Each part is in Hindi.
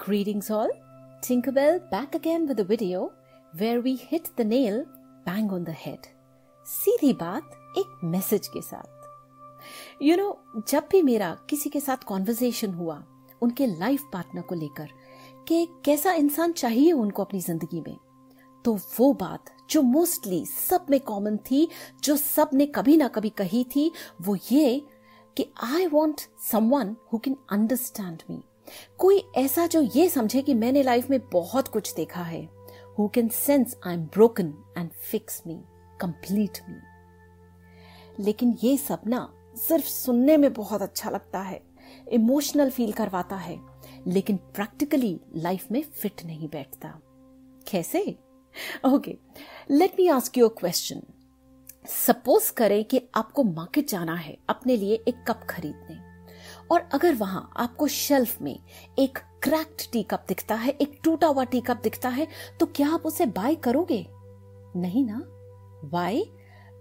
Greetings all. Tinkerbell back again with a video where we hit the nail bang on the head. सीधी बात एक मैसेज के साथ यू नो जब भी मेरा किसी के साथ कॉन्वर्सेशन हुआ, उनके लाइफ पार्टनर को लेकर कि कैसा इंसान चाहिए उनको अपनी ज़िंदगी में तो वो बात जो मोस्टली सब में कॉमन थी, जो सबने कभी ना कभी कही थी, वो ये कि I want someone who can understand me कोई ऐसा जो ये समझे कि मैंने लाइफ में बहुत कुछ देखा है। Who can sense I am broken and fix me complete me लेकिन ये सपना सिर्फ़ सुनने में बहुत अच्छा लगता है इमोशनल फील करवाता है, लेकिन प्रैक्टिकली लाइफ में फिट नहीं बैठता। कैसे? Okay let me ask you question suppose करें कि आपको मार्केट जाना है, अपने लिए एक कप खरीदने। और अगर वहाँ आपको शेल्फ में एक क्रैक्ड टी कप दिखता है, एक टूटा हुआ टी कप दिखता है तो क्या आप उसे बाय करोगे? नहीं ना? Why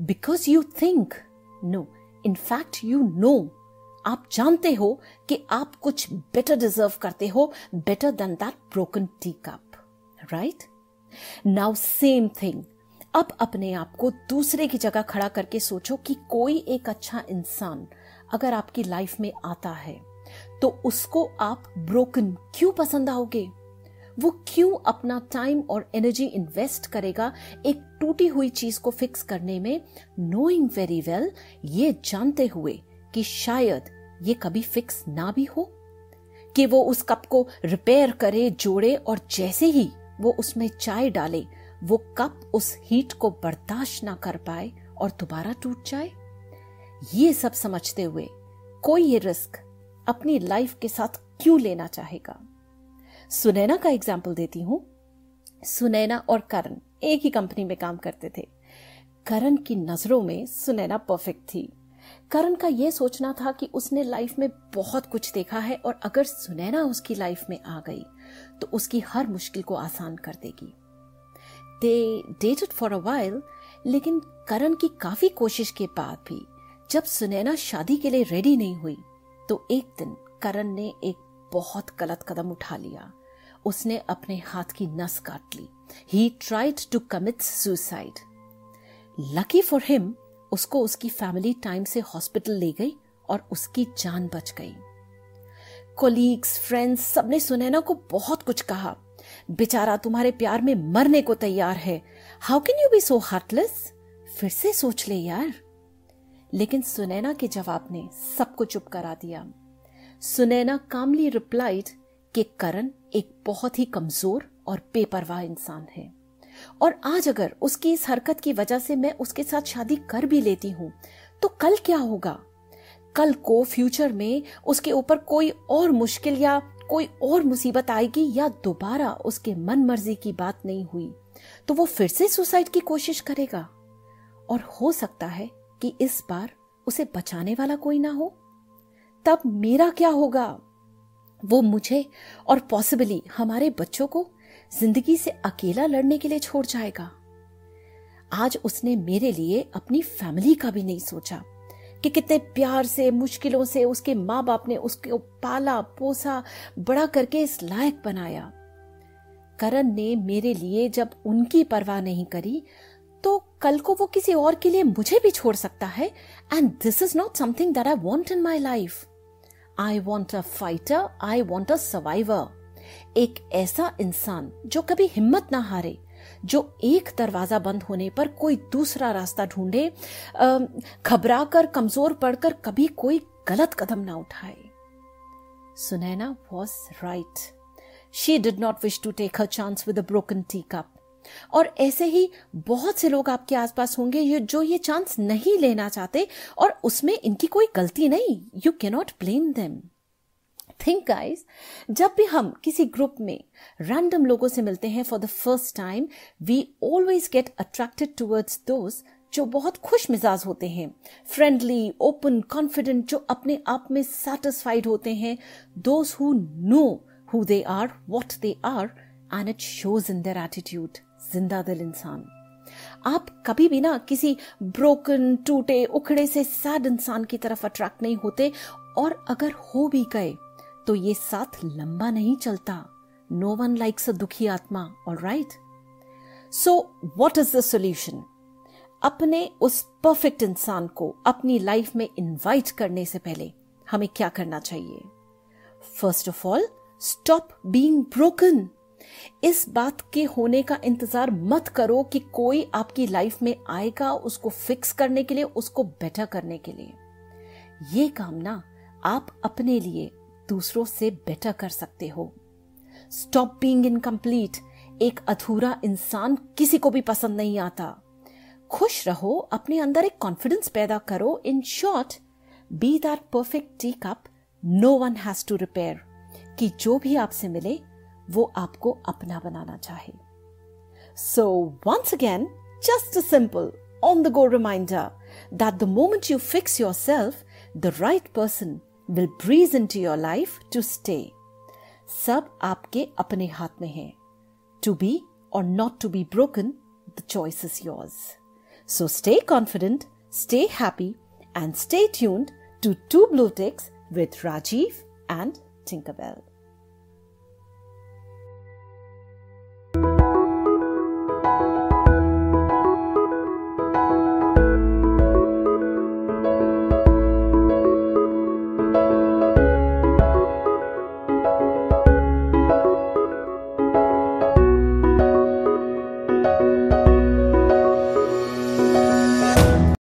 because you think no in fact you know आप जानते हो कि आप कुछ बेटर डिजर्व करते हो better than that broken tea cup right now same thing अब अपने आप को दूसरे की जगह खड़ा करके सोचो कि कोई एक अच्छा इंसान अगर आपकी लाइफ में आता है तो उसको आप ब्रोकन क्यों पसंद आओगे? वो क्यों अपना टाइम और एनर्जी इन्वेस्ट करेगा एक टूटी हुई चीज़ को फिक्स करने में? नोइंग वेरी वेल ये जानते हुए कि शायद ये कभी फिक्स ना भी हो। कि वो उस कप को रिपेयर करे, जोड़े और जैसे ही वो उसमें चाय डाले, वो कप उस हीट को बर्दाश्त ना कर पाए और दोबारा टूट जाए। ये सब समझते हुए कोई ये रिस्क अपनी लाइफ के साथ क्यों लेना चाहेगा? सुनैना का एग्ज़ाम्पल देती हूँ। सुनैना और करण एक ही कंपनी में काम करते थे। करण की नज़रों में सुनैना परफेक्ट थी। करण का यह सोचना था कि उसने लाइफ में बहुत कुछ देखा है और अगर सुनैना उसकी लाइफ में आ गई तो उसकी हर मुश्किल को आसान कर देगी। They dated for a while लेकिन करण की काफ़ी कोशिश के बाद भी जब सुनैना शादी के लिए रेडी नहीं हुई तो एक दिन करण ने एक बहुत गलत कदम उठा लिया। उसने अपने हाथ की नस काट ली। He tried to commit suicide lucky for him उसको उसकी फैमिली टाइम से हॉस्पिटल ले गई और उसकी जान बच गई। कोलीग्स फ्रेंड्स सबने सुनैना को बहुत कुछ कहा। बेचारा तुम्हारे प्यार में मरने को तैयार है। How can you be so heartless फिर से सोच ले यार। लेकिन सुनैना के जवाब ने सबको चुप करा दिया। सुनैना कामली रिप्लाइड कि करण एक बहुत ही कमज़ोर और बेपरवाह इंसान है। और आज अगर उसकी इस हरकत की वजह से मैं उसके साथ शादी कर भी लेती हूँ तो कल क्या होगा? कल को फ्यूचर में उसके ऊपर कोई और मुश्किल या कोई और मुसीबत आएगी या दोबारा उसके मन मर्ज़ी की बात नहीं हुई तो वो फिर से सुसाइड की कोशिश करेगा। और हो सकता है कि इस बार उसे बचाने वाला कोई ना हो। तब मेरा क्या होगा? वो मुझे और पॉसिबली हमारे बच्चों को ज़िंदगी से अकेला लड़ने के लिए छोड़ जाएगा। आज उसने मेरे लिए अपनी फैमिली का भी नहीं सोचा कि कितने प्यार से, मुश्किलों से उसके माँ बाप ने उसको पाला, पोसा, बड़ा करके इस लायक बनाया। करण ने मेरे लिए जब उनकी परवाह नहीं करी तो कल को वो किसी और के लिए मुझे भी छोड़ सकता है। And this is not something that I want in my life I want a fighter I want a survivor एक ऐसा इंसान जो कभी हिम्मत ना हारे, जो एक दरवाज़ा बंद होने पर कोई दूसरा रास्ता ढूंढे घबरा कर कमज़ोर पड़कर कभी कोई गलत कदम ना उठाए। Sunaina was right she did not wish to take her chance with a broken tea cup और ऐसे ही बहुत से लोग आपके आसपास होंगे जो ये चांस नहीं लेना चाहते और उसमें इनकी कोई गलती नहीं। You cannot blame them think guys जब भी हम किसी ग्रुप में रैंडम लोगों से मिलते हैं for the first time we always get attracted towards दोस्त जो बहुत खुश मिजाज होते हैं। फ्रेंडली ओपन कॉन्फिडेंट जो अपने आप में सेटिस्फाइड होते हैं। Those who know who they are what they are and it shows in their attitude ज़िंदा दिल इंसान। आप कभी भी ना किसी ब्रोकन, टूटे, उखड़े से सैड इंसान की तरफ़ अट्रैक्ट नहीं होते और अगर हो भी गए तो ये साथ लंबा नहीं चलता। नो वन लाइक्स अ दुखी आत्मा all right so what is the solution अपने उस परफेक्ट इंसान को अपनी लाइफ में इनवाइट करने से पहले हमें क्या करना चाहिए? First of all stop being broken इस बात के होने का इंतज़ार मत करो कि कोई आपकी लाइफ में आएगा उसको फिक्स करने के लिए, उसको बेटर करने के लिए। ये काम ना आप अपने लिए दूसरों से बेटर कर सकते हो। स्टॉप बींग इनकम्प्लीट एक अधूरा इंसान किसी को भी पसंद नहीं आता। खुश रहो, अपने अंदर एक कॉन्फिडेंस पैदा करो। In short be that perfect tea cup no one has to repair कि जो भी आपसे मिले वो आपको अपना बनाना चाहे। So once again just a simple on the go reminder that the moment you fix yourself the right person will breeze into your life to stay सब आपके अपने हाथ में है। टू बी और not to be broken the choice is yours so stay confident stay happy and stay tuned to Two Blue Ticks with Rajiv and Tinkerbell.